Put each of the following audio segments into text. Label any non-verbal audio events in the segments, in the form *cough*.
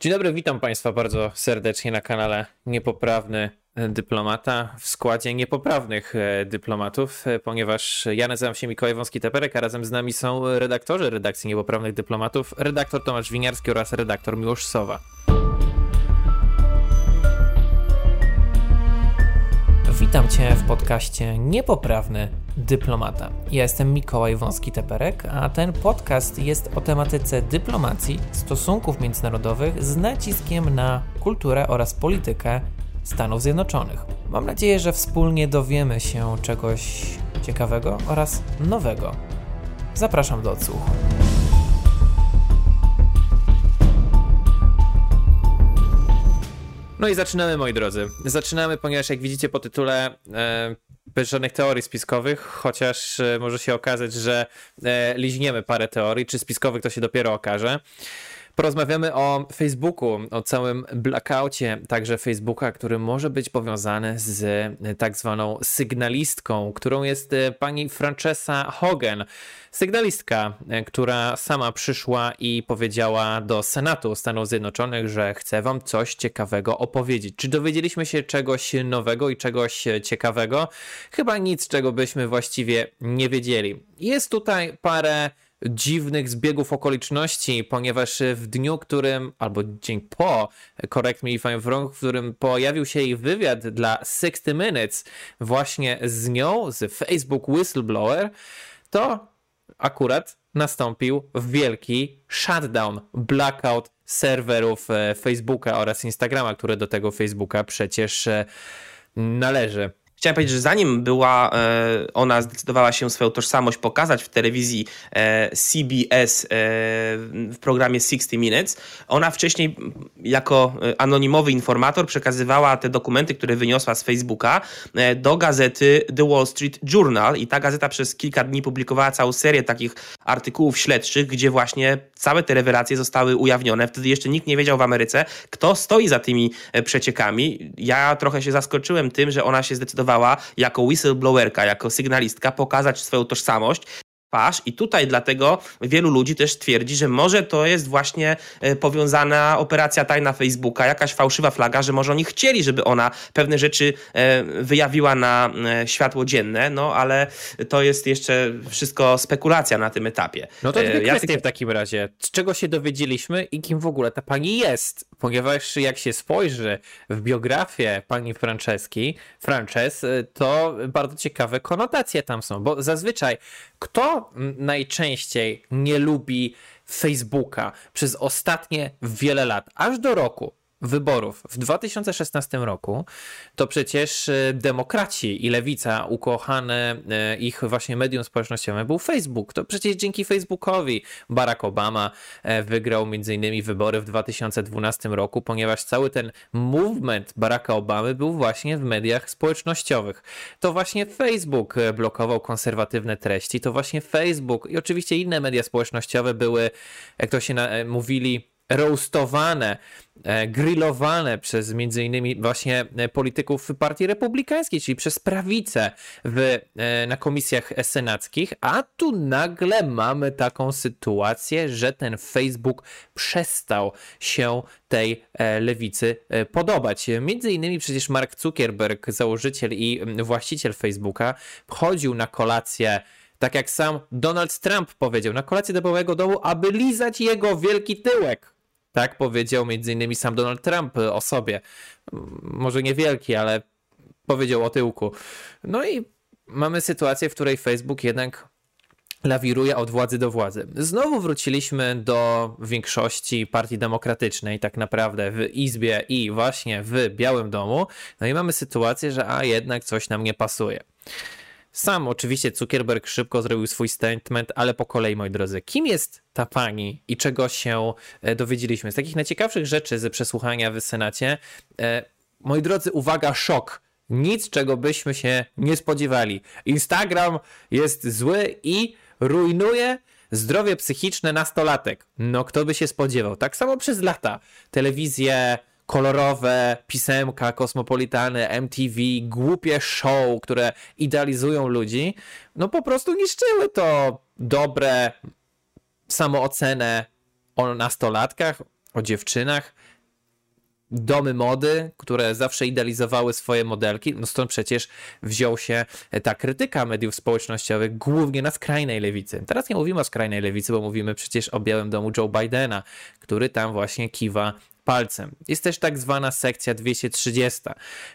Dzień dobry, witam Państwa bardzo serdecznie na kanale Niepoprawny Dyplomata w składzie niepoprawnych dyplomatów, e, ponieważ ja nazywam się Mikołaj Wąski-Teperek, a razem z nami są redaktorzy redakcji Niepoprawnych Dyplomatów, redaktor Tomasz Winiarski oraz redaktor Miłosz Sowa. Witam Cię w podcaście Niepoprawny Dyplomata. Ja jestem Mikołaj Wąski-Teperek, a ten podcast jest o tematyce dyplomacji, stosunków międzynarodowych z naciskiem na kulturę oraz politykę Stanów Zjednoczonych. Mam nadzieję, że wspólnie dowiemy się czegoś ciekawego oraz nowego. Zapraszam do odsłuchu. No i zaczynamy, moi drodzy. Zaczynamy, ponieważ jak widzicie po tytule, e, bez żadnych teorii spiskowych, chociaż e, może się okazać, że e, liźniemy parę teorii, czy spiskowych to się dopiero okaże. Porozmawiamy o Facebooku, o całym blackoutie także Facebooka, który może być powiązany z e, tak zwaną sygnalistką, którą jest e, pani Francesa Hogan. Sygnalistka, e, która sama przyszła i powiedziała do Senatu Stanów Zjednoczonych, że chce wam coś ciekawego opowiedzieć. Czy dowiedzieliśmy się czegoś nowego i czegoś ciekawego? Chyba nic, czego byśmy właściwie nie wiedzieli. Jest tutaj parę dziwnych zbiegów okoliczności, ponieważ w dniu, którym, albo dzień po, correct me if I'm wrong, w którym pojawił się jej wywiad dla 60 Minutes właśnie z nią, z Facebook Whistleblower, to akurat nastąpił wielki shutdown, blackout serwerów e, Facebooka oraz Instagrama, które do tego Facebooka przecież e, należy. Chciałem powiedzieć, że zanim była e, ona zdecydowała się swoją tożsamość pokazać w telewizji e, CBS e, w programie 60 Minutes, ona wcześniej jako anonimowy informator przekazywała te dokumenty, które wyniosła z Facebooka do gazety The Wall Street Journal i ta gazeta przez kilka dni publikowała całą serię takich artykułów śledczych, gdzie właśnie całe te rewelacje zostały ujawnione. Wtedy jeszcze nikt nie wiedział w Ameryce, kto stoi za tymi przeciekami. Ja trochę się zaskoczyłem tym, że ona się zdecydowała jako whistleblowerka, jako sygnalistka pokazać swoją tożsamość twarz i tutaj dlatego wielu ludzi też twierdzi, że może to jest właśnie e, powiązana operacja tajna Facebooka, jakaś fałszywa flaga, że może oni chcieli, żeby ona pewne rzeczy e, wyjawiła na e, światło dzienne, no ale to jest jeszcze wszystko spekulacja na tym etapie. No to dwie ja w takim razie. Z czego się dowiedzieliśmy i kim w ogóle ta pani jest? Ponieważ jak się spojrzy w biografię pani Franceski, Frances, to bardzo ciekawe konotacje tam są, bo zazwyczaj kto najczęściej nie lubi Facebooka przez ostatnie wiele lat, aż do roku wyborów w 2016 roku, to przecież e, demokraci i lewica, ukochane e, ich właśnie medium społecznościowym był Facebook. To przecież dzięki Facebookowi Barack Obama e, wygrał między innymi wybory w 2012 roku, ponieważ cały ten movement Baracka Obamy był właśnie w mediach społecznościowych. To właśnie Facebook blokował konserwatywne treści, to właśnie Facebook i oczywiście inne media społecznościowe były, jak to się na, mówili, roastowane, e, grillowane przez między innymi właśnie e, polityków Partii Republikańskiej, czyli przez prawicę w, e, na komisjach senackich, a tu nagle mamy taką sytuację, że ten Facebook przestał się tej lewicy podobać. Między innymi przecież Mark Zuckerberg, założyciel i właściciel Facebooka, chodził na kolację tak jak sam Donald Trump powiedział, na kolację do Białego Domu, aby lizać jego wielki tyłek. Tak powiedział innymi sam Donald Trump o sobie. Może niewielki, ale powiedział o tyłku. No i mamy sytuację, w której Facebook jednak lawiruje od władzy do władzy. Znowu wróciliśmy do większości partii demokratycznej, tak naprawdę w Izbie i właśnie w Białym Domu. No i mamy sytuację, że a jednak coś nam nie pasuje. Sam oczywiście Zuckerberg szybko zrobił swój statement, ale po kolei, moi drodzy. Kim jest ta pani i czego się e, dowiedzieliśmy? Z takich najciekawszych rzeczy ze przesłuchania w Senacie, e, moi drodzy, uwaga, szok. Nic, czego byśmy się nie spodziewali. Instagram jest zły i rujnuje zdrowie psychiczne nastolatek. No, kto by się spodziewał? Tak samo przez lata. Telewizje kolorowe pisemka, kosmopolitane, MTV, głupie show, które idealizują ludzi, no po prostu niszczyły to dobre samoocenę o nastolatkach, o dziewczynach, domy mody, które zawsze idealizowały swoje modelki, no stąd przecież wziął się ta krytyka mediów społecznościowych głównie na skrajnej lewicy. Teraz nie mówimy o skrajnej lewicy, bo mówimy przecież o Białym Domu Joe Bidena, który tam właśnie kiwa palcem. Jest też tak zwana sekcja 230,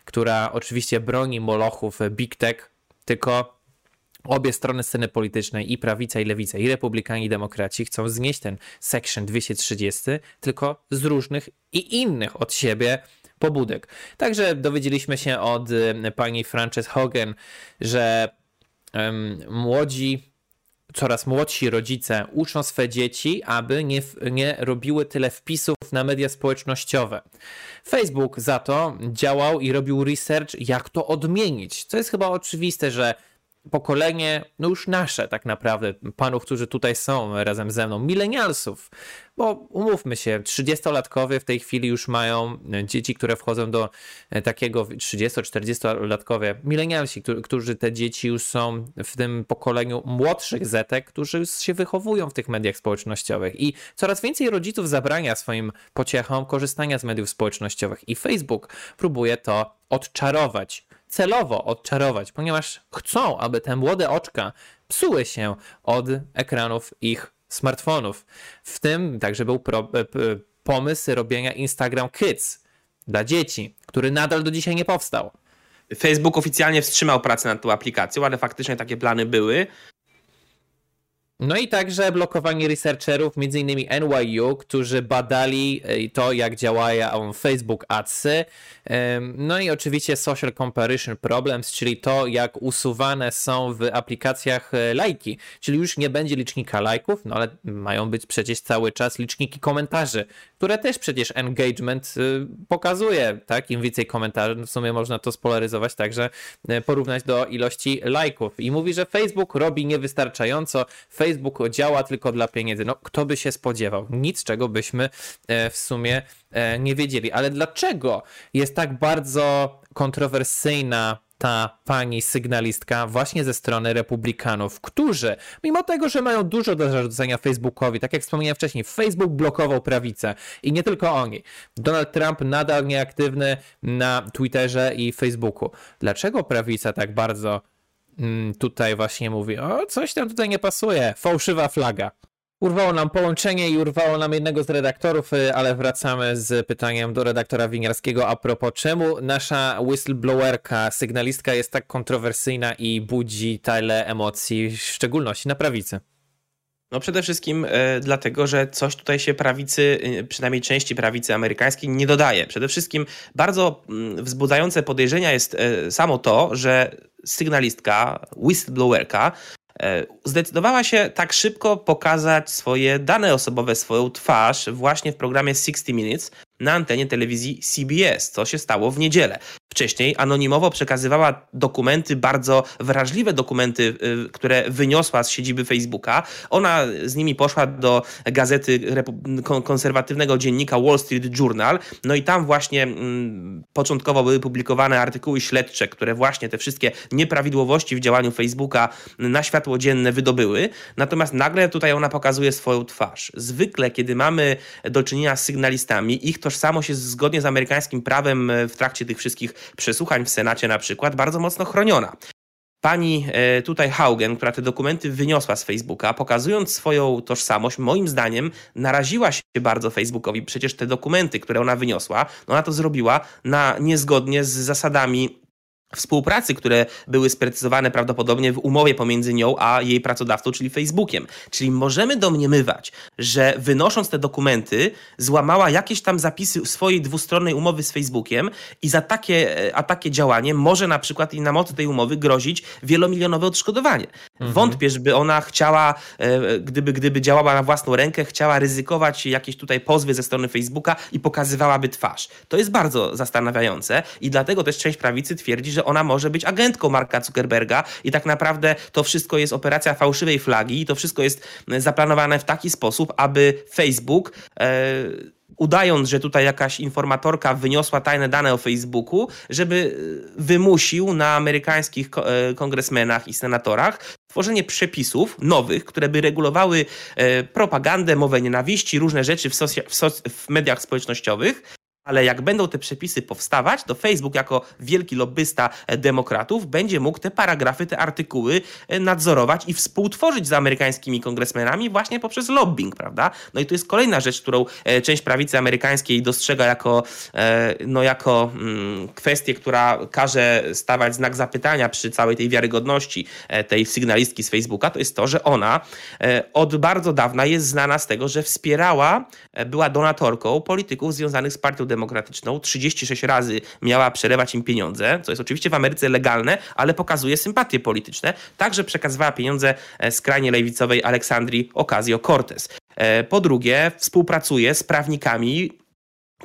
która oczywiście broni molochów Big Tech, tylko obie strony sceny politycznej, i prawica, i lewica, i republikanie, i demokraci chcą znieść ten section 230, tylko z różnych i innych od siebie pobudek. Także dowiedzieliśmy się od pani Frances Hogan, że um, młodzi coraz młodsi rodzice uczą swe dzieci, aby nie, nie robiły tyle wpisów na media społecznościowe. Facebook za to działał i robił research, jak to odmienić. Co jest chyba oczywiste, że pokolenie, no już nasze tak naprawdę, panów, którzy tutaj są razem ze mną, milenialsów, bo umówmy się, 30-latkowie w tej chwili już mają e, dzieci, które wchodzą do e, takiego 30-40-latkowie, milenialsi, którzy te dzieci już są w tym pokoleniu młodszych zetek, którzy już się wychowują w tych mediach społecznościowych. I coraz więcej rodziców zabrania swoim pociechom korzystania z mediów społecznościowych. I Facebook próbuje to odczarować celowo odczarować, ponieważ chcą, aby te młode oczka psuły się od ekranów ich smartfonów. W tym także był pro, pomysł robienia Instagram Kids dla dzieci, który nadal do dzisiaj nie powstał. Facebook oficjalnie wstrzymał pracę nad tą aplikacją, ale faktycznie takie plany były. No i także blokowanie researcherów, m.in. NYU, którzy badali e, to, jak działają Facebook Adsy. No i oczywiście Social Comparison Problems, czyli to, jak usuwane są w aplikacjach e, lajki. Czyli już nie będzie licznika lajków, no ale mają być przecież cały czas liczniki komentarzy, które też przecież engagement y, pokazuje, tak? Im więcej komentarzy, no w sumie można to spolaryzować także porównać do ilości lajków. I mówi, że Facebook robi niewystarczająco. Facebook działa tylko dla pieniędzy. No, kto by się spodziewał? Nic, czego byśmy e, w sumie e, nie wiedzieli. Ale dlaczego jest tak bardzo kontrowersyjna ta pani sygnalistka właśnie ze strony republikanów, którzy, mimo tego, że mają dużo do zarzucenia Facebookowi, tak jak wspomniałem wcześniej, Facebook blokował prawicę i nie tylko oni. Donald Trump nadal nieaktywny na Twitterze i Facebooku. Dlaczego prawica tak bardzo tutaj właśnie mówi, o coś tam tutaj nie pasuje, fałszywa flaga. Urwało nam połączenie i urwało nam jednego z redaktorów, y, ale wracamy z pytaniem do redaktora Winiarskiego a propos czemu nasza whistleblowerka, sygnalistka jest tak kontrowersyjna i budzi tyle emocji, w szczególności na prawicy. No przede wszystkim e, dlatego, że coś tutaj się prawicy, e, przynajmniej części prawicy amerykańskiej nie dodaje. Przede wszystkim bardzo mm, wzbudzające podejrzenia jest e, samo to, że sygnalistka, whistleblowerka zdecydowała się tak szybko pokazać swoje dane osobowe, swoją twarz właśnie w programie 60 Minutes na antenie telewizji CBS, co się stało w niedzielę. Wcześniej anonimowo przekazywała dokumenty, bardzo wrażliwe dokumenty, y, które wyniosła z siedziby Facebooka. Ona z nimi poszła do gazety konserwatywnego dziennika Wall Street Journal, no i tam właśnie mm, początkowo były publikowane artykuły śledcze, które właśnie te wszystkie nieprawidłowości w działaniu Facebooka na światło dzienne wydobyły. Natomiast nagle tutaj ona pokazuje swoją twarz. Zwykle, kiedy mamy do czynienia z sygnalistami, ich tożsamość jest zgodnie z amerykańskim prawem e, w trakcie tych wszystkich przesłuchań w Senacie na przykład bardzo mocno chroniona. Pani e, tutaj Haugen, która te dokumenty wyniosła z Facebooka, pokazując swoją tożsamość, moim zdaniem naraziła się bardzo Facebookowi. Przecież te dokumenty, które ona wyniosła, no ona to zrobiła na niezgodnie z zasadami współpracy, które były sprecyzowane prawdopodobnie w umowie pomiędzy nią a jej pracodawcą, czyli Facebookiem. Czyli możemy domniemywać, że wynosząc te dokumenty, złamała jakieś tam zapisy swojej dwustronnej umowy z Facebookiem i za takie, a takie działanie może na przykład i na mocy tej umowy grozić wielomilionowe odszkodowanie. Mhm. Wątpię, żeby ona chciała, e, gdyby, gdyby działała na własną rękę, chciała ryzykować jakieś tutaj pozwy ze strony Facebooka i pokazywałaby twarz. To jest bardzo zastanawiające i dlatego też część prawicy twierdzi, że ona może być agentką Marka Zuckerberga i tak naprawdę to wszystko jest operacja fałszywej flagi i to wszystko jest zaplanowane w taki sposób, aby Facebook e, udając, że tutaj jakaś informatorka wyniosła tajne dane o Facebooku, żeby wymusił na amerykańskich kongresmenach i senatorach tworzenie przepisów nowych, które by regulowały propagandę, mowę nienawiści, różne rzeczy w, w, w mediach społecznościowych, ale jak będą te przepisy powstawać, to Facebook jako wielki lobbysta e, demokratów będzie mógł te paragrafy, te artykuły e, nadzorować i współtworzyć z amerykańskimi kongresmenami właśnie poprzez lobbying, prawda? No i to jest kolejna rzecz, którą e, część prawicy amerykańskiej dostrzega jako, no jako mm, kwestię, która każe stawać znak zapytania przy całej tej wiarygodności tej sygnalistki z Facebooka, to jest to, że ona od bardzo dawna jest znana z tego, że wspierała, była donatorką polityków związanych z partią Demokratyczną 36 razy miała przelewać im pieniądze, co jest oczywiście w Ameryce legalne, ale pokazuje sympatie polityczne. Także przekazywała pieniądze e, skrajnie lewicowej Aleksandrii Ocasio-Cortez. E, po drugie, współpracuje z prawnikami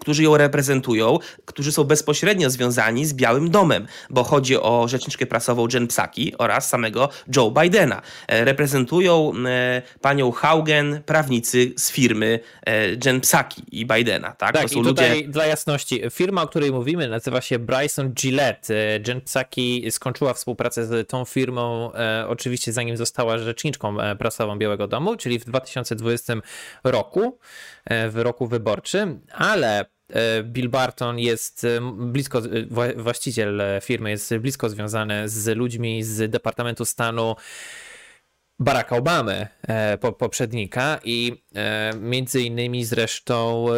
którzy ją reprezentują, którzy są bezpośrednio związani z Białym Domem, bo chodzi o rzeczniczkę prasową Jen Psaki oraz samego Joe Bidena. E, reprezentują e, panią Haugen prawnicy z firmy e, Jen Psaki i Bidena. Tak, tak i tutaj ludzie... dla jasności, firma, o której mówimy nazywa się Bryson Gillette. Jen Psaki skończyła współpracę z tą firmą oczywiście zanim została rzeczniczką prasową Białego Domu, czyli w 2020 roku, w roku wyborczym, ale E, Bill Barton jest e, blisko, e, właściciel firmy jest blisko związany z ludźmi z Departamentu Stanu Baracka Obamy, e, poprzednika i e, między innymi zresztą e,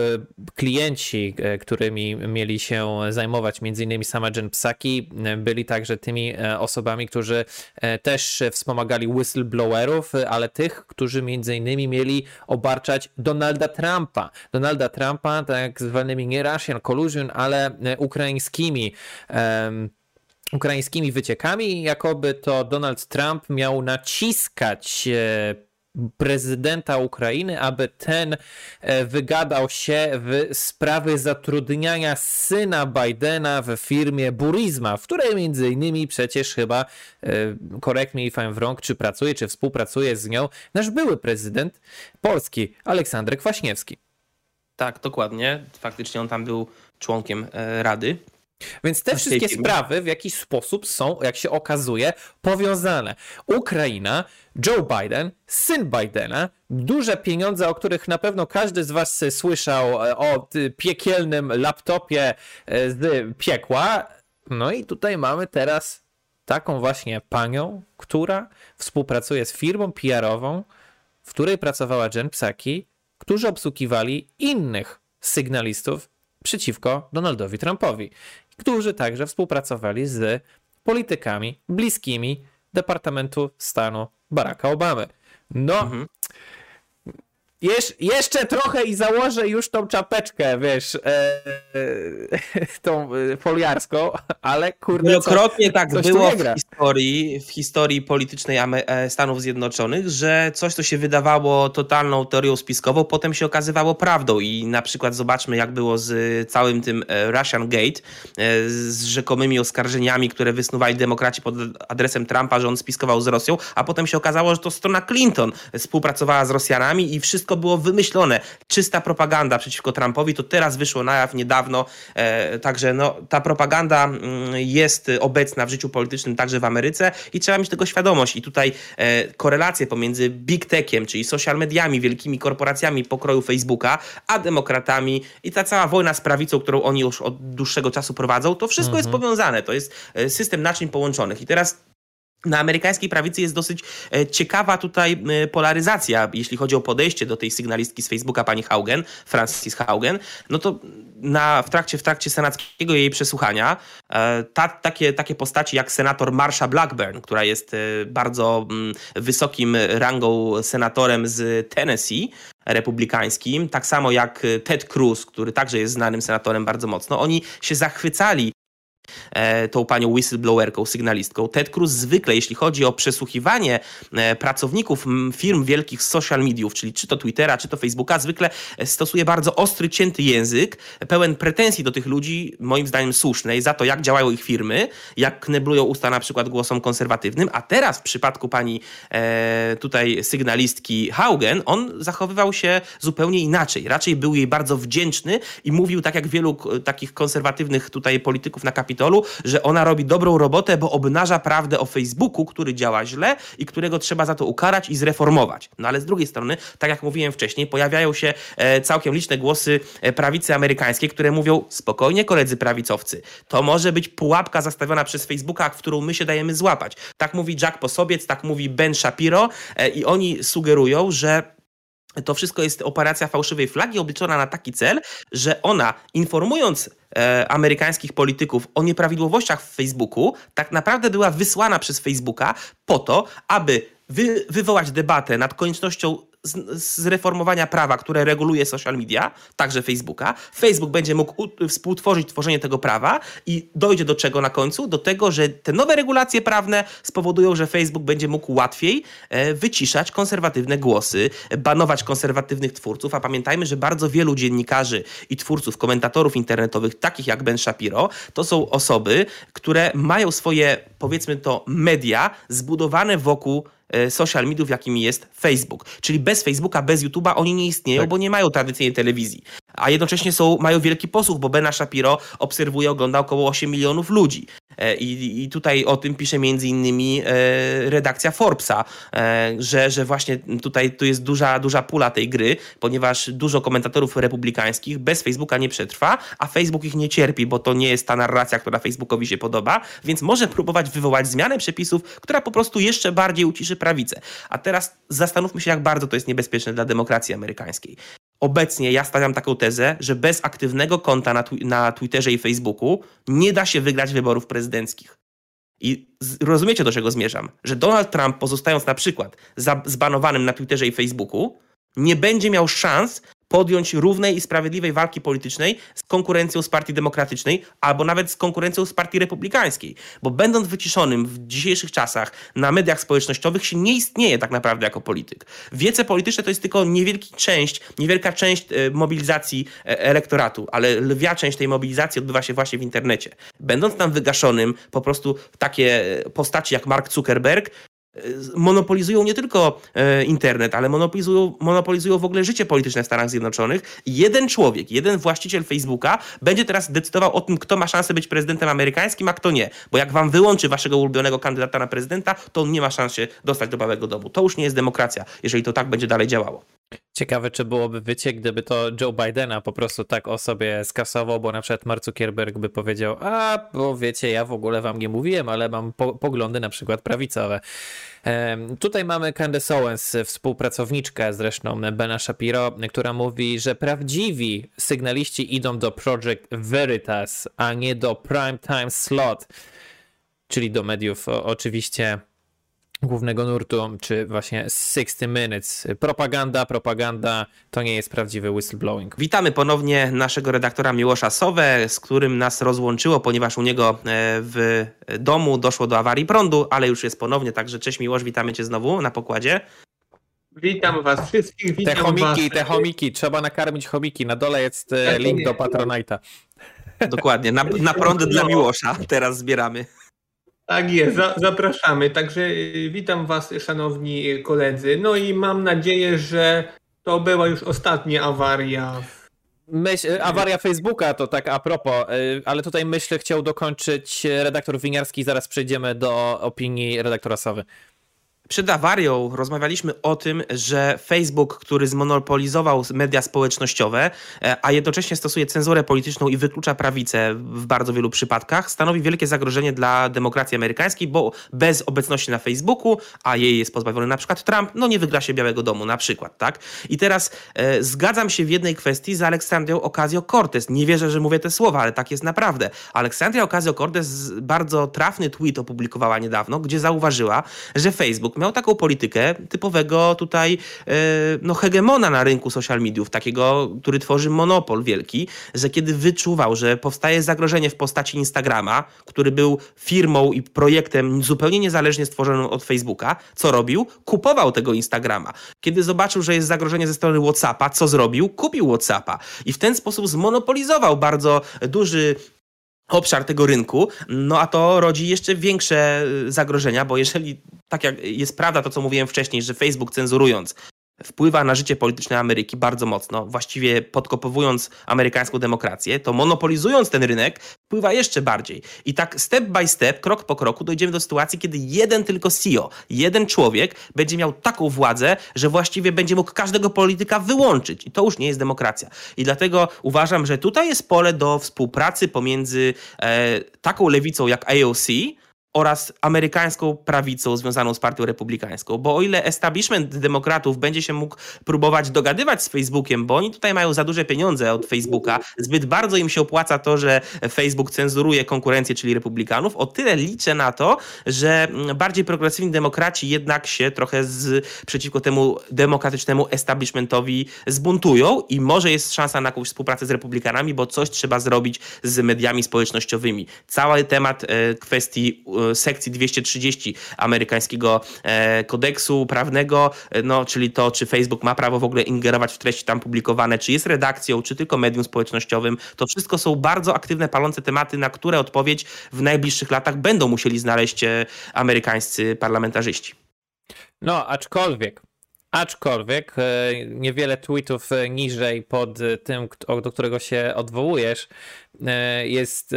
klienci, którymi mieli się zajmować, między innymi sama Jen Psaki, byli także tymi osobami, którzy też wspomagali whistleblowerów, ale tych, którzy między innymi mieli obarczać Donalda Trumpa. Donalda Trumpa tak zwanymi nie Russian collusion, ale ukraińskimi ukraińskimi wyciekami, jakoby to Donald Trump miał naciskać e, prezydenta Ukrainy, aby ten e, wygadał się w sprawy zatrudniania syna Bidena w firmie Burisma, w której między innymi przecież chyba, korekt me if I'm wrong, czy pracuje, czy współpracuje z nią nasz były prezydent Polski, Aleksander Kwaśniewski. Tak, dokładnie. Faktycznie on tam był członkiem e, Rady. Więc te wszystkie sprawy w jakiś sposób są, jak się okazuje, powiązane. Ukraina, Joe Biden, syn Bidena, duże pieniądze, o których na pewno każdy z Was słyszał, e, o piekielnym laptopie e, z piekła. No i tutaj mamy teraz taką właśnie panią, która współpracuje z firmą PR-ową, w której pracowała Jen Psaki, którzy obsługiwali innych sygnalistów przeciwko Donaldowi Trumpowi którzy także współpracowali z politykami bliskimi Departamentu Stanu Baracka Obamy. No, mhm. Jesz, jeszcze trochę i założę już tą czapeczkę, wiesz, e, e, *laughs* tą e, foliarską, ale kurde. Wielokrotnie tak było w historii, w historii politycznej e, Stanów Zjednoczonych, że coś, co się wydawało totalną teorią spiskową, potem się okazywało prawdą. I na przykład zobaczmy, jak było z całym tym e, Russian Gate, z rzekomymi oskarżeniami, które wysnuwali demokraci pod adresem Trumpa, że on spiskował z Rosją, a potem się okazało, że to strona Clinton współpracowała z Rosjanami i wszystko wszystko było wymyślone. Czysta propaganda przeciwko Trumpowi, to teraz wyszło na jaw niedawno. E, także no, ta propaganda mm, jest obecna w życiu politycznym także w Ameryce i trzeba mieć tego świadomość. I tutaj e, korelacje pomiędzy big techiem, czyli social mediami, wielkimi korporacjami pokroju Facebooka, a demokratami i ta cała wojna z prawicą, którą oni już od dłuższego czasu prowadzą, to wszystko mhm. jest powiązane. To jest e, system naczyń połączonych. I teraz na amerykańskiej prawicy jest dosyć e, ciekawa tutaj e, polaryzacja, jeśli chodzi o podejście do tej sygnalistki z Facebooka pani Haugen, Francis Haugen, no to na, w, trakcie, w trakcie senackiego jej przesłuchania e, ta, takie, takie postaci jak senator Marsha Blackburn, która jest bardzo mm, wysokim rangą senatorem z Tennessee, republikańskim, tak samo jak Ted Cruz, który także jest znanym senatorem bardzo mocno, oni się zachwycali tą panią whistleblowerką, sygnalistką. Ted Cruz zwykle, jeśli chodzi o przesłuchiwanie e, pracowników firm wielkich social mediów, czyli czy to Twittera, czy to Facebooka, zwykle stosuje bardzo ostry, cięty język, pełen pretensji do tych ludzi, moim zdaniem słusznej, za to, jak działają ich firmy, jak kneblują usta na przykład głosom konserwatywnym, a teraz w przypadku pani e, tutaj sygnalistki Haugen, on zachowywał się zupełnie inaczej. Raczej był jej bardzo wdzięczny i mówił, tak jak wielu takich konserwatywnych tutaj polityków na Kapitolu, że ona robi dobrą robotę, bo obnaża prawdę o Facebooku, który działa źle i którego trzeba za to ukarać i zreformować. No ale z drugiej strony, tak jak mówiłem wcześniej, pojawiają się e, całkiem liczne głosy e, prawicy amerykańskiej, które mówią: spokojnie, koledzy prawicowcy, to może być pułapka zastawiona przez Facebooka, w którą my się dajemy złapać. Tak mówi Jack Posobiec, tak mówi Ben Shapiro e, i oni sugerują, że to wszystko jest operacja fałszywej flagi obliczona na taki cel, że ona informując e, amerykańskich polityków o nieprawidłowościach w Facebooku, tak naprawdę była wysłana przez Facebooka po to, aby wy, wywołać debatę nad koniecznością zreformowania prawa, które reguluje social media, także Facebooka. Facebook będzie mógł współtworzyć tworzenie tego prawa i dojdzie do czego na końcu? Do tego, że te nowe regulacje prawne spowodują, że Facebook będzie mógł łatwiej e, wyciszać konserwatywne głosy, banować konserwatywnych twórców, a pamiętajmy, że bardzo wielu dziennikarzy i twórców, komentatorów internetowych, takich jak Ben Shapiro, to są osoby, które mają swoje, powiedzmy to, media zbudowane wokół social mediów, jakimi jest Facebook. Czyli bez Facebooka, bez YouTube'a oni nie istnieją, tak. bo nie mają tradycyjnej telewizji. A jednocześnie są, mają wielki posłuch, bo Bena Shapiro obserwuje, ogląda około 8 milionów ludzi. E, I, I, tutaj o tym pisze między innymi e, redakcja Forbesa, że, że właśnie tutaj tu jest duża, duża pula tej gry, ponieważ dużo komentatorów republikańskich bez Facebooka nie przetrwa, a Facebook ich nie cierpi, bo to nie jest ta narracja, która Facebookowi się podoba, więc może próbować wywołać zmianę przepisów, która po prostu jeszcze bardziej uciszy prawicę. A teraz zastanówmy się, jak bardzo to jest niebezpieczne dla demokracji amerykańskiej. Obecnie ja stawiam taką tezę, że bez aktywnego konta na, tw na Twitterze i Facebooku nie da się wygrać wyborów prezydenckich. I rozumiecie, do czego zmierzam? Że Donald Trump, pozostając na przykład zbanowanym na Twitterze i Facebooku, nie będzie miał szans podjąć równej i sprawiedliwej walki politycznej z konkurencją z Partii Demokratycznej albo nawet z konkurencją z Partii Republikańskiej. Bo będąc wyciszonym w dzisiejszych czasach na mediach społecznościowych się nie istnieje tak naprawdę jako polityk. Wiece polityczne to jest tylko niewielka część, niewielka część e, mobilizacji e, elektoratu, ale lwia część tej mobilizacji odbywa się właśnie w internecie. Będąc tam wygaszonym, po prostu takie e, postaci jak Mark Zuckerberg monopolizują nie tylko e, internet, ale monopolizują, monopolizują w ogóle życie polityczne w Stanach Zjednoczonych. Jeden człowiek, jeden właściciel Facebooka będzie teraz decydował o tym, kto ma szansę być prezydentem amerykańskim, a kto nie. Bo jak wam wyłączy waszego ulubionego kandydata na prezydenta, to on nie ma szans się dostać do Białego Domu. To już nie jest demokracja, jeżeli to tak będzie dalej działało. Ciekawe, czy byłoby wycie, gdyby to Joe Bidena po prostu tak o sobie skasował, bo na przykład Mark Zuckerberg by powiedział, a bo wiecie, ja w ogóle wam nie mówiłem, ale mam po poglądy na przykład prawicowe. Tutaj mamy Candace Owens, współpracowniczkę zresztą Bena Shapiro, która mówi, że prawdziwi sygnaliści idą do Project Veritas, a nie do Prime Time Slot, czyli do mediów oczywiście głównego nurtu, czy właśnie 60 Minutes. Propaganda, propaganda to nie jest prawdziwy whistleblowing. Witamy ponownie naszego redaktora Miłosza Sowę, z którym nas rozłączyło, ponieważ u niego e, w domu doszło do awarii prądu, ale już jest ponownie, także cześć Miłosz, witamy cię znowu na pokładzie. Witam was wszystkich, witam Te chomiki, was. te chomiki, trzeba nakarmić chomiki, na dole jest e, tak link do Patronite'a. Dokładnie, na, na prąd dla Miłosza teraz zbieramy. Tak jest, za, zapraszamy. Także y, witam Was, szanowni koledzy. No i mam nadzieję, że to była już ostatnia awaria. Myśl, awaria Facebooka to tak a propos, y, ale tutaj myślę chciał dokończyć redaktor Winiarski, zaraz przejdziemy do opinii redaktora Sowy. Przed awarią rozmawialiśmy o tym, że Facebook, który zmonopolizował media społecznościowe, e, a jednocześnie stosuje cenzurę polityczną i wyklucza prawicę w bardzo wielu przypadkach, stanowi wielkie zagrożenie dla demokracji amerykańskiej, bo bez obecności na Facebooku, a jej jest pozbawiony na przykład Trump, no nie wygra się Białego Domu na przykład, tak? I teraz e, zgadzam się w jednej kwestii z Aleksandrią Ocasio-Cortez. Nie wierzę, że mówię te słowa, ale tak jest naprawdę. Aleksandria Ocasio-Cortez bardzo trafny tweet opublikowała niedawno, gdzie zauważyła, że Facebook miał taką politykę typowego tutaj e, no, hegemona na rynku social mediów, takiego, który tworzy monopol wielki, że kiedy wyczuwał, że powstaje zagrożenie w postaci Instagrama, który był firmą i projektem zupełnie niezależnie stworzonym od Facebooka, co robił? Kupował tego Instagrama. Kiedy zobaczył, że jest zagrożenie ze strony WhatsAppa, co zrobił? Kupił WhatsAppa. I w ten sposób zmonopolizował bardzo duży obszar tego rynku, no a to rodzi jeszcze większe y, zagrożenia, bo jeżeli, tak jak jest prawda to, co mówiłem wcześniej, że Facebook cenzurując wpływa na życie polityczne Ameryki bardzo mocno, właściwie podkopowując amerykańską demokrację, to monopolizując ten rynek, wpływa jeszcze bardziej. I tak step by step, krok po kroku dojdziemy do sytuacji, kiedy jeden tylko CEO, jeden człowiek będzie miał taką władzę, że właściwie będzie mógł każdego polityka wyłączyć. I to już nie jest demokracja. I dlatego uważam, że tutaj jest pole do współpracy pomiędzy e, taką lewicą jak AOC, oraz amerykańską prawicą związaną z partią republikańską. Bo o ile establishment demokratów będzie się mógł próbować dogadywać z Facebookiem, bo oni tutaj mają za duże pieniądze od Facebooka, zbyt bardzo im się opłaca to, że Facebook cenzuruje konkurencję, czyli republikanów, o tyle liczę na to, że bardziej progresywni demokraci jednak się trochę z, przeciwko temu demokratycznemu establishmentowi zbuntują i może jest szansa na jakąś współpracę z republikanami, bo coś trzeba zrobić z mediami społecznościowymi. Cały temat e, kwestii E, sekcji 230 amerykańskiego e, kodeksu prawnego, e, no, czyli to, czy Facebook ma prawo w ogóle ingerować w treści tam publikowane, czy jest redakcją, czy tylko medium społecznościowym. To wszystko są bardzo aktywne, palące tematy, na które odpowiedź w najbliższych latach będą musieli znaleźć amerykańscy parlamentarzyści. No, aczkolwiek Aczkolwiek niewiele tweetów niżej pod tym, do którego się odwołujesz, jest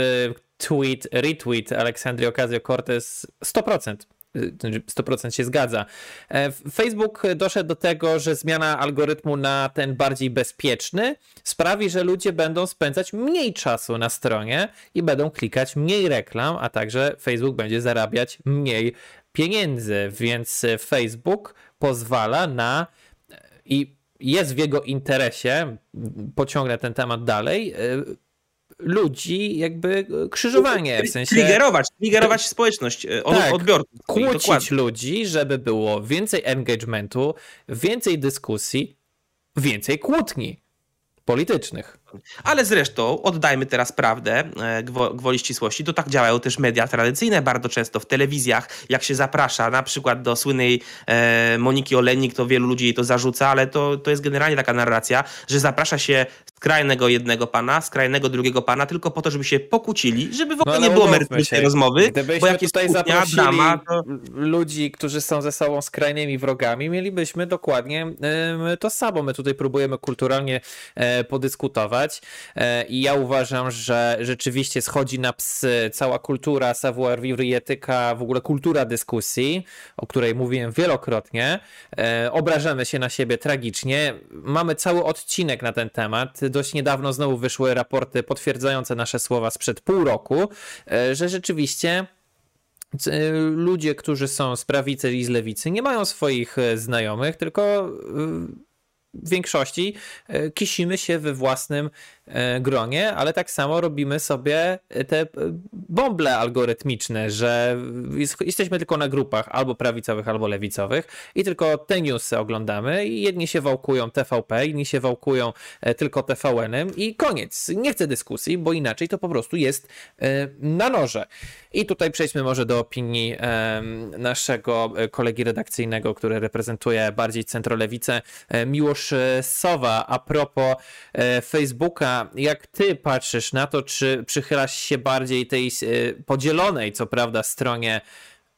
tweet, retweet Aleksandrii Ocasio-Cortez 100%. 100% się zgadza. E, Facebook doszedł do tego, że zmiana algorytmu na ten bardziej bezpieczny sprawi, że ludzie będą spędzać mniej czasu na stronie i będą klikać mniej reklam, a także Facebook będzie zarabiać mniej pieniędzy, więc Facebook pozwala na i jest w jego interesie, pociągnę ten temat dalej, e, ludzi jakby krzyżowanie, w sensie... Triggerować, triggerować społeczność, e, tak, odbiorców. Kłócić dokładnie. ludzi, żeby było więcej engagementu, więcej dyskusji, więcej kłótni politycznych. Ale zresztą oddajmy teraz prawdę, e, gwoli ścisłości, to tak działają też media tradycyjne bardzo często w telewizjach, jak się zaprasza na przykład do słynnej e, Moniki Olenik, to wielu ludzi jej to zarzuca, ale to, to jest generalnie taka narracja, że zaprasza się skrajnego jednego pana, skrajnego drugiego pana, tylko po to, żeby się pokłócili, żeby w ogóle no, nie było merytorycznej rozmowy, Gdybyśmy bo jak tutaj kłótnia, drama, to... ludzi, którzy są ze sobą skrajnymi wrogami, mielibyśmy dokładnie to samo. My tutaj próbujemy kulturalnie e, podyskutować e, i ja uważam, że rzeczywiście schodzi na psy cała kultura savoir vivre i etyka, w ogóle kultura dyskusji, o której mówiłem wielokrotnie. E, obrażamy się na siebie tragicznie. Mamy cały odcinek na ten temat dość niedawno znowu wyszły raporty potwierdzające nasze słowa sprzed pół roku, e, że rzeczywiście ludzie, którzy są z prawicy i z lewicy, nie mają swoich znajomych, tylko w większości kisimy się we własnym E, gronie, ale tak samo robimy sobie te e, bąble algorytmiczne, że jesteśmy tylko na grupach albo prawicowych, albo lewicowych i tylko te newsy oglądamy i jedni się wałkują TVP, inni się wałkują e, tylko TVN-em i koniec. Nie chcę dyskusji, bo inaczej to po prostu jest na noże. I tutaj przejdźmy może do opinii naszego kolegi redakcyjnego, który reprezentuje bardziej centrolewicę, Miłosz Sowa, a propos Facebooka jak ty patrzysz na to, czy przychylasz się bardziej tej e, podzielonej, co prawda, stronie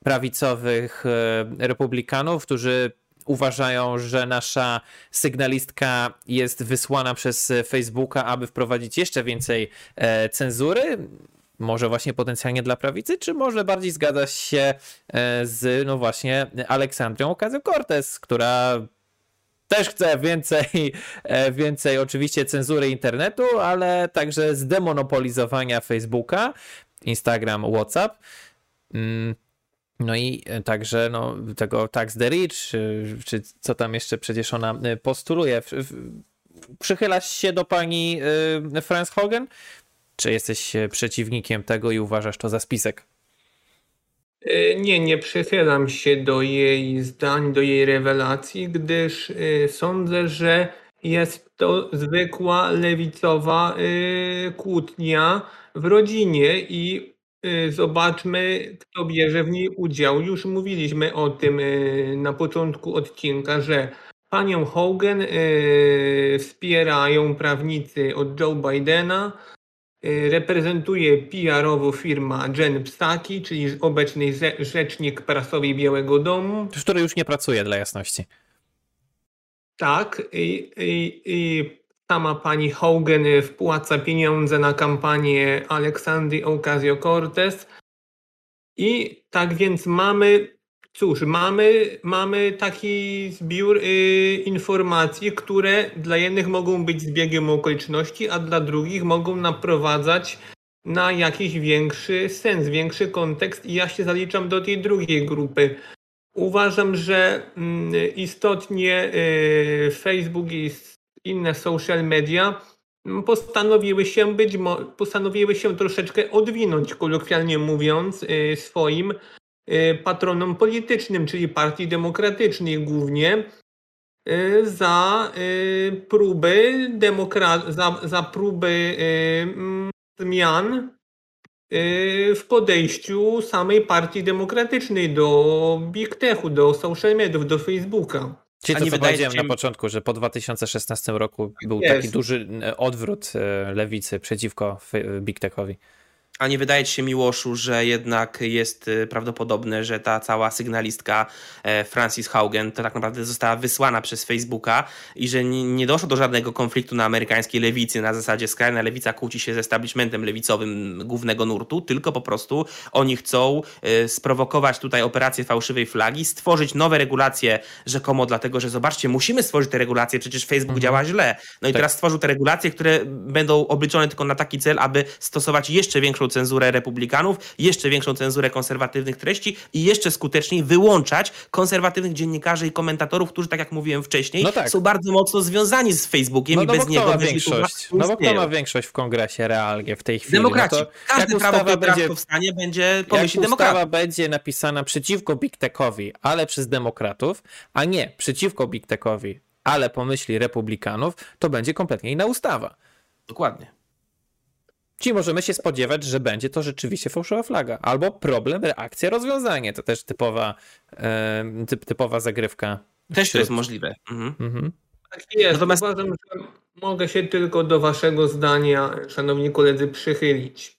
prawicowych e, republikanów, którzy uważają, że nasza sygnalistka jest wysłana przez Facebooka, aby wprowadzić jeszcze więcej e, cenzury? Może właśnie potencjalnie dla prawicy, czy może bardziej zgadzasz się z, no właśnie, Aleksandrią Ocasio-Cortez, która też chcę więcej, e, więcej oczywiście cenzury internetu, ale także zdemonopolizowania Facebooka, Instagram, WhatsApp. Mm, no i e, także no, tego tax the rich, czy co tam jeszcze przecież ona e, postuluje. Przychylasz się do pani Franz Hogan? Czy jesteś przeciwnikiem tego i uważasz to za spisek? E, nie, nie przychylam się do jej zdań, do jej rewelacji, gdyż e, sądzę, że jest to zwykła lewicowa e, kłótnia w rodzinie i zobaczmy, kto bierze w niej udział. Już mówiliśmy o tym na początku odcinka, że panią Hogan wspierają prawnicy od Joe Bidena, reprezentuje PR-owo firma Jen Psaki, czyli obecny rzecznik prasowy Białego Domu. Który już nie pracuje dla jasności. Tak. I, i, i sama pani Hogan wpłaca pieniądze na kampanię Aleksandry Ocasio-Cortez. I tak więc mamy Cóż, mamy, mamy taki zbiór y, informacji, które dla jednych mogą być zbiegiem okoliczności, a dla drugich mogą naprowadzać na jakiś większy sens, większy kontekst i ja się zaliczam do tej drugiej grupy. Uważam, że y, istotnie y, Facebook i inne social media mm, postanowiły się być, postanowiły się troszeczkę odwinąć, kolokwialnie mówiąc, y, swoim patronom politycznym, czyli Partii Demokratycznej głównie, y, za y, próby, demokra- za, za próby mm, zmian w podejściu samej Partii Demokratycznej do Big Techu, do social mediów, do Facebooka. Czyli to, co powiedziałem się... na początku, że po 2016 roku był Jest. taki duży odwrót lewicy przeciwko Big Techowi. A nie wydaje ci się, Miłoszu, że jednak jest y, prawdopodobne, że ta cała sygnalistka e, Francis Haugen to tak naprawdę została wysłana przez Facebooka i że nie doszło do żadnego konfliktu na amerykańskiej lewicy na zasadzie skrajna lewica kłóci się z establishmentem lewicowym głównego nurtu, tylko po prostu oni chcą e, sprowokować tutaj operację fałszywej flagi, stworzyć nowe regulacje rzekomo dlatego, że zobaczcie, musimy stworzyć te regulacje, przecież Facebook mhm. działa źle. No i tak. teraz stworzył te regulacje, które będą obliczone tylko na taki cel, aby stosować jeszcze większą większą cenzurę republikanów, jeszcze większą cenzurę konserwatywnych treści i jeszcze skuteczniej wyłączać konserwatywnych dziennikarzy i komentatorów, którzy, tak jak mówiłem wcześniej, no tak. są bardzo mocno związani z Facebookiem no, i no bez niego większość. No bo kto ma większość w kongresie realnie w tej chwili? Demokraci. No Każdy prawo, które będzie, powstanie, będzie pomyśli demokratów. ustawa będzie napisana przeciwko Big Techowi, ale przez demokratów, a nie przeciwko Big Techowi, ale pomyśli republikanów, to będzie kompletnie inna ustawa. Dokładnie. Czyli możemy się spodziewać, że będzie to rzeczywiście fałszywa flaga. Albo problem, reakcja, rozwiązanie. To też typowa, e, typ, typowa zagrywka. Też to jest możliwe. Mhm. Mhm. Tak jest. Natomiast... Uważam, że mogę się tylko do waszego zdania, szanowni koledzy, przychylić.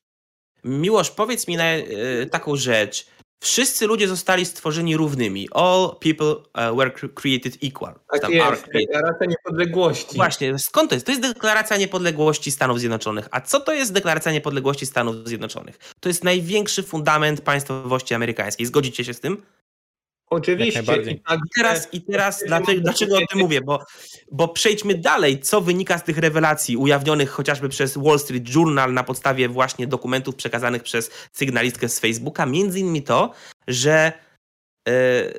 Miłosz, powiedz mi na, e, taką rzecz. Wszyscy ludzie zostali stworzeni równymi. All people uh, were created equal. Tak Tam jest, deklaracja niepodległości. Właśnie, skąd to jest? To jest deklaracja niepodległości Stanów Zjednoczonych. A co to jest deklaracja niepodległości Stanów Zjednoczonych? To jest największy fundament państwowości amerykańskiej. Zgodzicie się z tym? Oczywiście. I, tak, I teraz, i teraz dlaczego, dlaczego o tym mówię? Bo, bo przejdźmy dalej. Co wynika z tych rewelacji ujawnionych chociażby przez Wall Street Journal na podstawie właśnie dokumentów przekazanych przez sygnalistkę z Facebooka? Między innymi to, że e,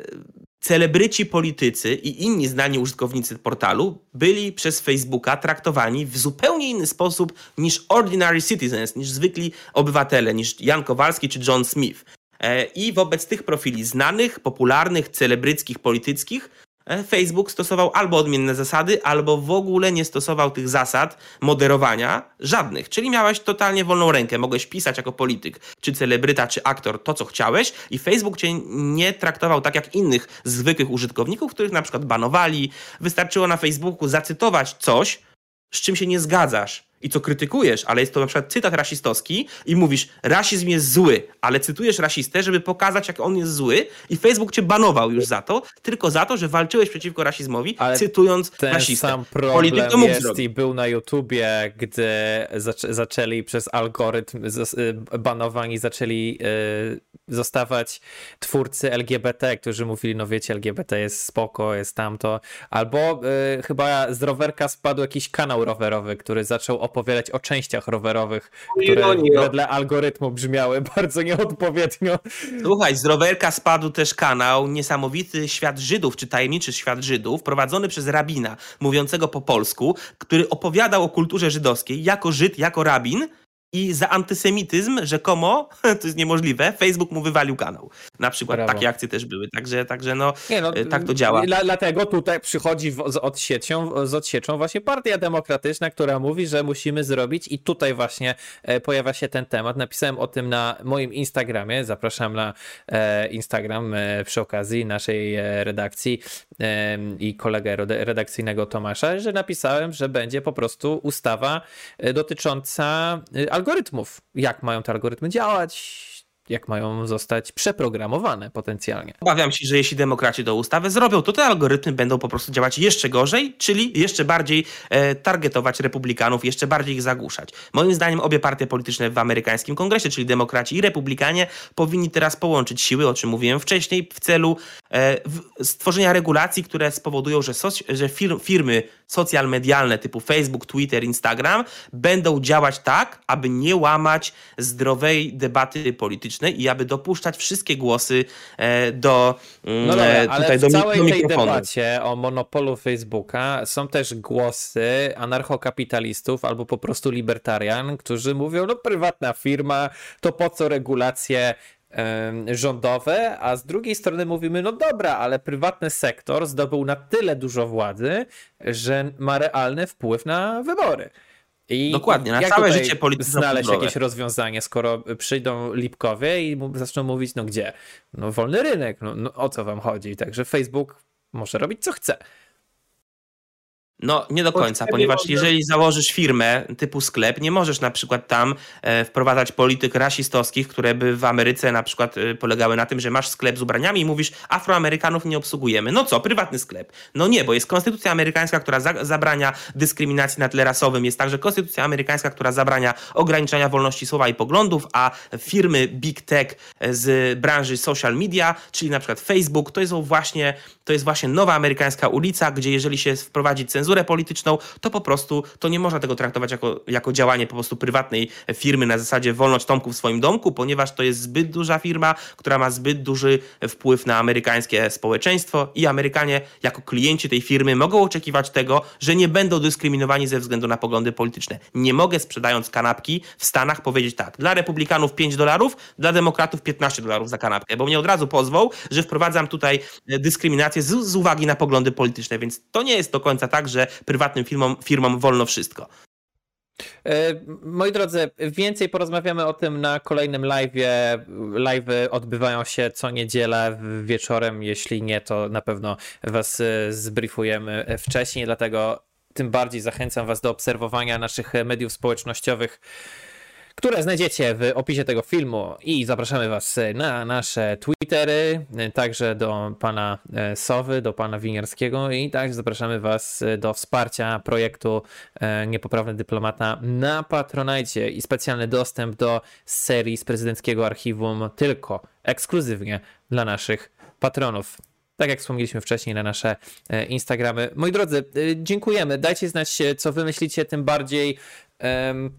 celebryci politycy i inni znani użytkownicy portalu byli przez Facebooka traktowani w zupełnie inny sposób niż ordinary citizens, niż zwykli obywatele, niż Jan Kowalski czy John Smith. E, I wobec tych profili znanych, popularnych, celebryckich, polityckich, e, Facebook stosował albo odmienne zasady, albo w ogóle nie stosował tych zasad moderowania żadnych. Czyli miałeś totalnie wolną rękę. Mogłeś pisać jako polityk, czy celebryta, czy aktor to, co chciałeś, i Facebook cię nie traktował tak jak innych zwykłych użytkowników, których na przykład banowali. Wystarczyło na Facebooku zacytować coś, z czym się nie zgadzasz i co krytykujesz, ale jest to na przykład cytat rasistowski i mówisz, rasizm jest zły, ale cytujesz rasistę, żeby pokazać, jak on jest zły i Facebook cię banował już za to, tylko za to, że walczyłeś przeciwko rasizmowi, ale cytując ten rasistę. sam problem to jest zrobić. i był na YouTubie, gdy zac zaczęli przez algorytm banowani, zaczęli yy, zostawać twórcy LGBT, którzy mówili, no wiecie, LGBT jest spoko, jest tamto, albo yy, chyba z rowerka spadł jakiś kanał rowerowy, który zaczął opowiadać o częściach rowerowych, które wedle algorytmu brzmiały *laughs* bardzo nieodpowiednio. Słuchaj, z rowerka spadł też kanał Niesamowity Świat Żydów, czy Tajemniczy Świat Żydów, prowadzony przez rabina mówiącego po polsku, który opowiadał o kulturze żydowskiej jako Żyd, jako rabin, i za antysemityzm rzekomo, *laughs* to jest niemożliwe, Facebook mu wywalił kanał. Na przykład Brawo. takie akcje też były, także, także no, no e, tak to działa. Dla, dlatego tutaj przychodzi w, z, odsiecią, z odsieczą właśnie Partia Demokratyczna, która mówi, że musimy zrobić i tutaj właśnie e, pojawia się ten temat. Napisałem o tym na moim Instagramie, zapraszam na e, Instagram przy okazji naszej redakcji i kolegę redakcyjnego Tomasza, że napisałem, że będzie po prostu ustawa dotycząca algorytmów. Jak mają te algorytmy działać, jak mają zostać przeprogramowane potencjalnie. Obawiam się, że jeśli demokraci tę ustawę zrobią, to te algorytmy będą po prostu działać jeszcze gorzej, czyli jeszcze bardziej e, targetować republikanów, jeszcze bardziej ich zagłuszać. Moim zdaniem obie partie polityczne w amerykańskim kongresie, czyli demokraci i republikanie, powinni teraz połączyć siły, o czym mówiłem wcześniej, w celu e, w, stworzenia regulacji, które spowodują, że, że fir, firmy social medialne typu Facebook, Twitter, Instagram będą działać tak, aby nie łamać zdrowej debaty politycznej i aby dopuszczać wszystkie głosy e, do mm, no dobra, e, tutaj ale w do, całej do tej debacie o monopolu Facebooka są też głosy anarchokapitalistów albo po prostu libertarian, którzy mówią, no prywatna firma, to po co regulacje rządowe, a z drugiej strony mówimy, no dobra, ale prywatny sektor zdobył na tyle dużo władzy, że ma realny wpływ na wybory. I Dokładnie, na całe życie polityczne. Znaleźć jakieś rozwiązanie, skoro przyjdą Lipkowie i zaczną mówić, no gdzie? No wolny rynek, no, no o co wam chodzi? Także Facebook może robić co chce. No, nie do końca, ponieważ jeżeli założysz firmę typu sklep, nie możesz na przykład tam e, wprowadzać polityk rasistowskich, które by w Ameryce na przykład e, polegały na tym, że masz sklep z ubraniami i mówisz, Afroamerykanów nie obsługujemy. No co, prywatny sklep? No nie, bo jest konstytucja amerykańska, która za zabrania dyskryminacji na tle rasowym, jest także konstytucja amerykańska, która zabrania ograniczania wolności słowa i poglądów, a firmy big tech z branży social media, czyli na przykład Facebook, to jest właśnie, to jest właśnie nowa amerykańska ulica, gdzie jeżeli się wprowadzi cenzurę, polityczną, to po prostu to nie można tego traktować jako, jako działanie po prostu prywatnej firmy na zasadzie wolność Tomku w swoim domku, ponieważ to jest zbyt duża firma, która ma zbyt duży wpływ na amerykańskie społeczeństwo i Amerykanie jako klienci tej firmy mogą oczekiwać tego, że nie będą dyskryminowani ze względu na poglądy polityczne. Nie mogę sprzedając kanapki w Stanach powiedzieć tak, dla republikanów 5 dolarów, dla demokratów 15 dolarów za kanapkę, bo mnie od razu pozwą, że wprowadzam tutaj dyskryminację z, z uwagi na poglądy polityczne, więc to nie jest do końca tak, że prywatnym firmom, firmom wolno wszystko. E, moi drodzy, więcej porozmawiamy o tym na kolejnym live. Live odbywają się co niedzielę wieczorem. Jeśli nie, to na pewno Was e, zbriefujemy wcześniej. Dlatego tym bardziej zachęcam Was do obserwowania naszych mediów społecznościowych które znajdziecie w opisie tego filmu i zapraszamy Was na nasze Twittery, także do pana e, Sowy, do pana Winiarskiego i także zapraszamy Was do wsparcia projektu e, Niepoprawny Dyplomata na Patronite i specjalny dostęp do serii z prezydenckiego archiwum tylko ekskluzywnie dla naszych patronów tak jak wspomnieliśmy wcześniej na nasze e, Instagramy. Moi drodzy, dziękujemy. Dajcie znać, co wy myślicie, tym bardziej. Um,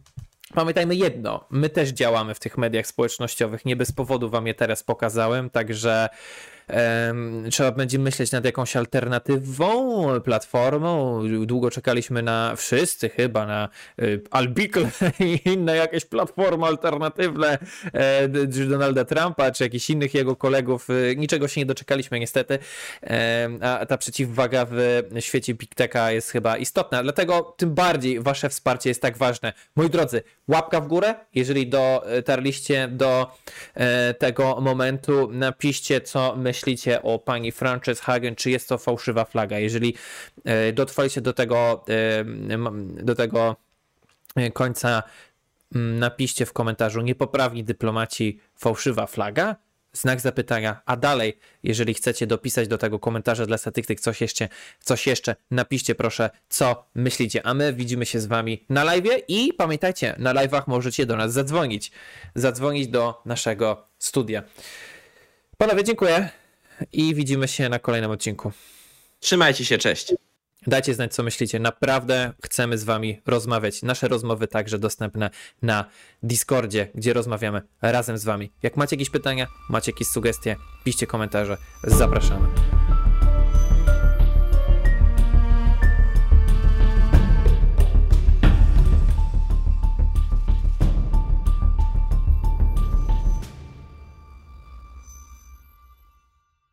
Pamiętajmy jedno, my też działamy w tych mediach społecznościowych, nie bez powodu wam je teraz pokazałem, także trzeba będzie myśleć nad jakąś alternatywą platformą. Długo czekaliśmy na wszyscy chyba na y, Albicle *laughs* i inne jakieś platformy alternatywne e, Donalda Trumpa czy jakichś innych jego kolegów. Y, niczego się nie doczekaliśmy niestety, a ta przeciwwaga w świecie Big Techa jest chyba istotna. Dlatego tym bardziej wasze wsparcie jest tak ważne. Moi drodzy, łapka w górę, jeżeli dotarliście do e, tego momentu, napiszcie co myślicie myślicie o pani Frances Hagen, czy jest to fałszywa flaga? Jeżeli e, dotrwaliście do tego, e, do tego e, końca, napiszcie w komentarzu niepoprawni dyplomaci fałszywa flaga, znak zapytania, a dalej, jeżeli chcecie dopisać do tego komentarza dla statystyk coś jeszcze, coś jeszcze, napiszcie proszę, co myślicie, a my widzimy się z wami na live i pamiętajcie, na live'ach możecie do nas zadzwonić, zadzwonić do naszego studia. Panowie, dziękuję i widzimy się na kolejnym odcinku. Trzymajcie się, cześć. Dajcie znać, co myślicie. Naprawdę chcemy z Wami rozmawiać. Nasze rozmowy także dostępne na Discordzie, gdzie rozmawiamy razem z Wami. Jak macie jakieś pytania, macie jakieś sugestie, piszcie komentarze. Zapraszamy.